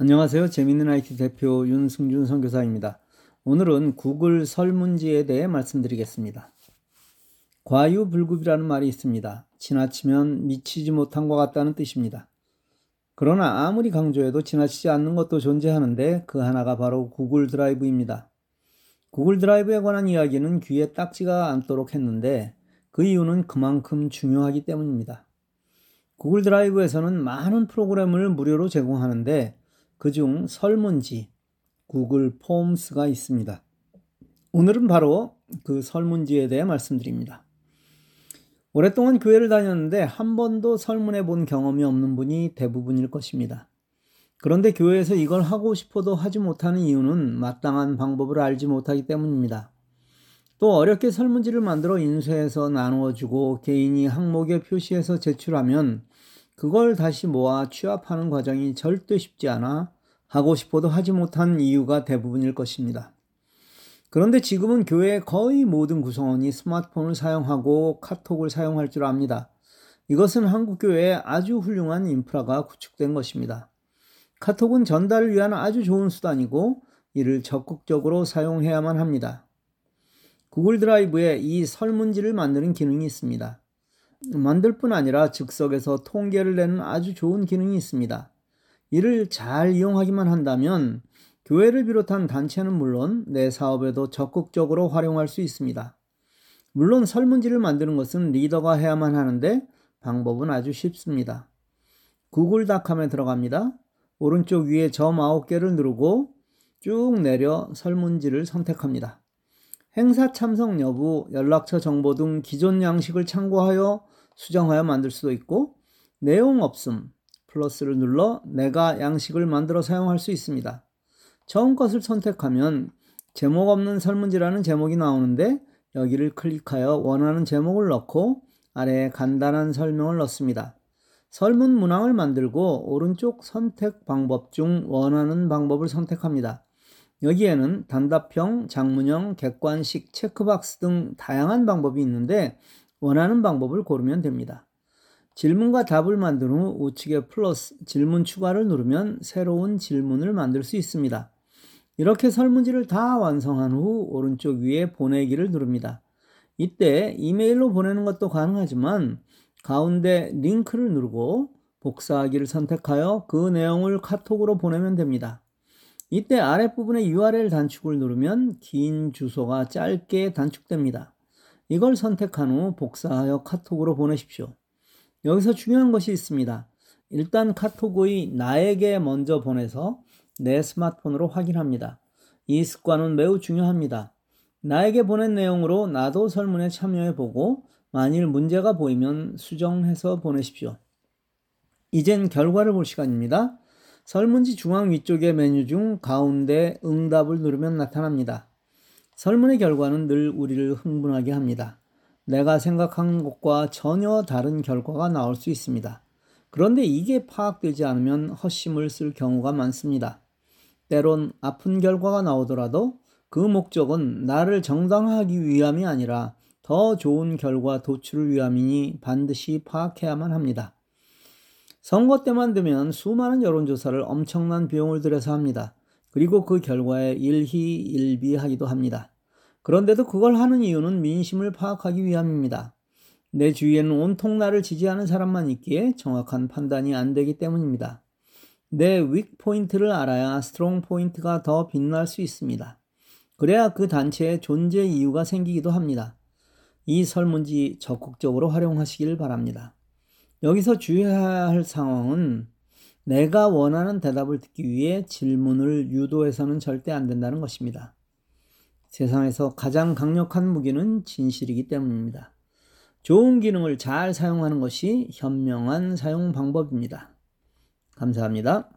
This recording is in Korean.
안녕하세요. 재밌는 IT 대표 윤승준 선교사입니다. 오늘은 구글 설문지에 대해 말씀드리겠습니다. 과유불급이라는 말이 있습니다. 지나치면 미치지 못한 것 같다는 뜻입니다. 그러나 아무리 강조해도 지나치지 않는 것도 존재하는데 그 하나가 바로 구글 드라이브입니다. 구글 드라이브에 관한 이야기는 귀에 딱지가 않도록 했는데 그 이유는 그만큼 중요하기 때문입니다. 구글 드라이브에서는 많은 프로그램을 무료로 제공하는데 그중 설문지, 구글 폼스가 있습니다. 오늘은 바로 그 설문지에 대해 말씀드립니다. 오랫동안 교회를 다녔는데 한 번도 설문해 본 경험이 없는 분이 대부분일 것입니다. 그런데 교회에서 이걸 하고 싶어도 하지 못하는 이유는 마땅한 방법을 알지 못하기 때문입니다. 또 어렵게 설문지를 만들어 인쇄해서 나누어 주고 개인이 항목에 표시해서 제출하면 그걸 다시 모아 취합하는 과정이 절대 쉽지 않아 하고 싶어도 하지 못한 이유가 대부분일 것입니다. 그런데 지금은 교회의 거의 모든 구성원이 스마트폰을 사용하고 카톡을 사용할 줄 압니다. 이것은 한국교회에 아주 훌륭한 인프라가 구축된 것입니다. 카톡은 전달을 위한 아주 좋은 수단이고 이를 적극적으로 사용해야만 합니다. 구글 드라이브에 이 설문지를 만드는 기능이 있습니다. 만들 뿐 아니라 즉석에서 통계를 내는 아주 좋은 기능이 있습니다. 이를 잘 이용하기만 한다면 교회를 비롯한 단체는 물론 내 사업에도 적극적으로 활용할 수 있습니다. 물론 설문지를 만드는 것은 리더가 해야만 하는데 방법은 아주 쉽습니다. 구글닷컴에 들어갑니다. 오른쪽 위에 점 9개를 누르고 쭉 내려 설문지를 선택합니다. 행사 참석 여부, 연락처 정보 등 기존 양식을 참고하여 수정하여 만들 수도 있고 내용 없음 플러스를 눌러 내가 양식을 만들어 사용할 수 있습니다. 처음 것을 선택하면 제목 없는 설문지라는 제목이 나오는데 여기를 클릭하여 원하는 제목을 넣고 아래에 간단한 설명을 넣습니다. 설문 문항을 만들고 오른쪽 선택 방법 중 원하는 방법을 선택합니다. 여기에는 단답형, 장문형, 객관식, 체크박스 등 다양한 방법이 있는데 원하는 방법을 고르면 됩니다. 질문과 답을 만든 후 우측에 플러스 질문 추가를 누르면 새로운 질문을 만들 수 있습니다. 이렇게 설문지를 다 완성한 후 오른쪽 위에 보내기를 누릅니다. 이때 이메일로 보내는 것도 가능하지만 가운데 링크를 누르고 복사하기를 선택하여 그 내용을 카톡으로 보내면 됩니다. 이때 아랫부분에 URL 단축을 누르면 긴 주소가 짧게 단축됩니다. 이걸 선택한 후 복사하여 카톡으로 보내십시오. 여기서 중요한 것이 있습니다. 일단 카톡의 나에게 먼저 보내서 내 스마트폰으로 확인합니다. 이 습관은 매우 중요합니다. 나에게 보낸 내용으로 나도 설문에 참여해 보고 만일 문제가 보이면 수정해서 보내십시오. 이젠 결과를 볼 시간입니다. 설문지 중앙 위쪽의 메뉴 중 가운데 응답을 누르면 나타납니다. 설문의 결과는 늘 우리를 흥분하게 합니다. 내가 생각한 것과 전혀 다른 결과가 나올 수 있습니다. 그런데 이게 파악되지 않으면 헛심을 쓸 경우가 많습니다. 때론 아픈 결과가 나오더라도 그 목적은 나를 정당화하기 위함이 아니라 더 좋은 결과 도출을 위함이니 반드시 파악해야만 합니다. 선거 때만 되면 수많은 여론조사를 엄청난 비용을 들여서 합니다. 그리고 그 결과에 일희일비하기도 합니다. 그런데도 그걸 하는 이유는 민심을 파악하기 위함입니다. 내 주위에는 온통 나를 지지하는 사람만 있기에 정확한 판단이 안 되기 때문입니다. 내 weak point를 알아야 strong point가 더 빛날 수 있습니다. 그래야 그 단체의 존재 이유가 생기기도 합니다. 이 설문지 적극적으로 활용하시길 바랍니다. 여기서 주의해야 할 상황은 내가 원하는 대답을 듣기 위해 질문을 유도해서는 절대 안 된다는 것입니다. 세상에서 가장 강력한 무기는 진실이기 때문입니다. 좋은 기능을 잘 사용하는 것이 현명한 사용 방법입니다. 감사합니다.